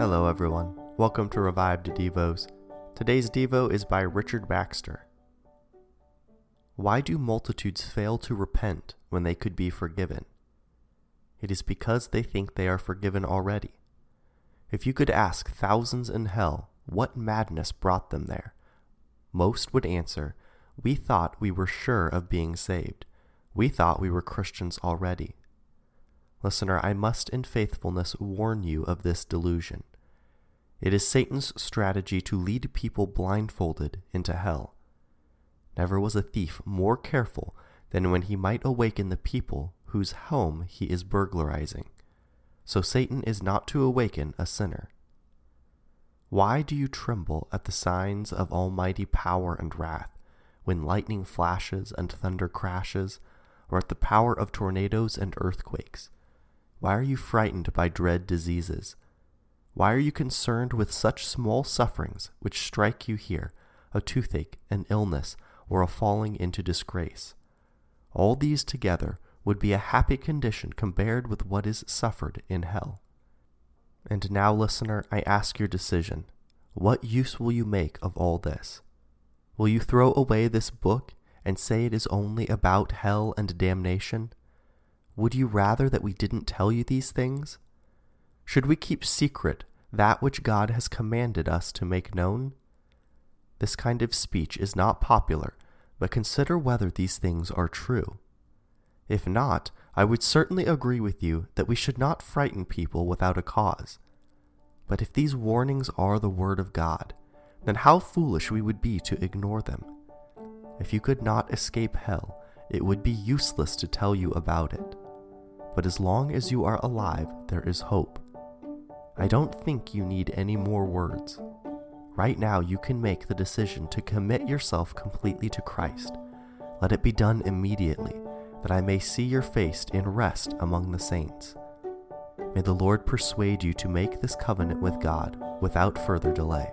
Hello, everyone. Welcome to Revived Devos. Today's Devo is by Richard Baxter. Why do multitudes fail to repent when they could be forgiven? It is because they think they are forgiven already. If you could ask thousands in hell what madness brought them there, most would answer, We thought we were sure of being saved. We thought we were Christians already. Listener, I must in faithfulness warn you of this delusion. It is Satan's strategy to lead people blindfolded into hell. Never was a thief more careful than when he might awaken the people whose home he is burglarizing. So Satan is not to awaken a sinner. Why do you tremble at the signs of almighty power and wrath, when lightning flashes and thunder crashes, or at the power of tornadoes and earthquakes? Why are you frightened by dread diseases? Why are you concerned with such small sufferings which strike you here, a toothache, an illness, or a falling into disgrace? All these together would be a happy condition compared with what is suffered in hell. And now, listener, I ask your decision. What use will you make of all this? Will you throw away this book and say it is only about hell and damnation? Would you rather that we didn't tell you these things? Should we keep secret that which God has commanded us to make known? This kind of speech is not popular, but consider whether these things are true. If not, I would certainly agree with you that we should not frighten people without a cause. But if these warnings are the Word of God, then how foolish we would be to ignore them. If you could not escape hell, it would be useless to tell you about it. But as long as you are alive, there is hope. I don't think you need any more words. Right now, you can make the decision to commit yourself completely to Christ. Let it be done immediately, that I may see your face in rest among the saints. May the Lord persuade you to make this covenant with God without further delay.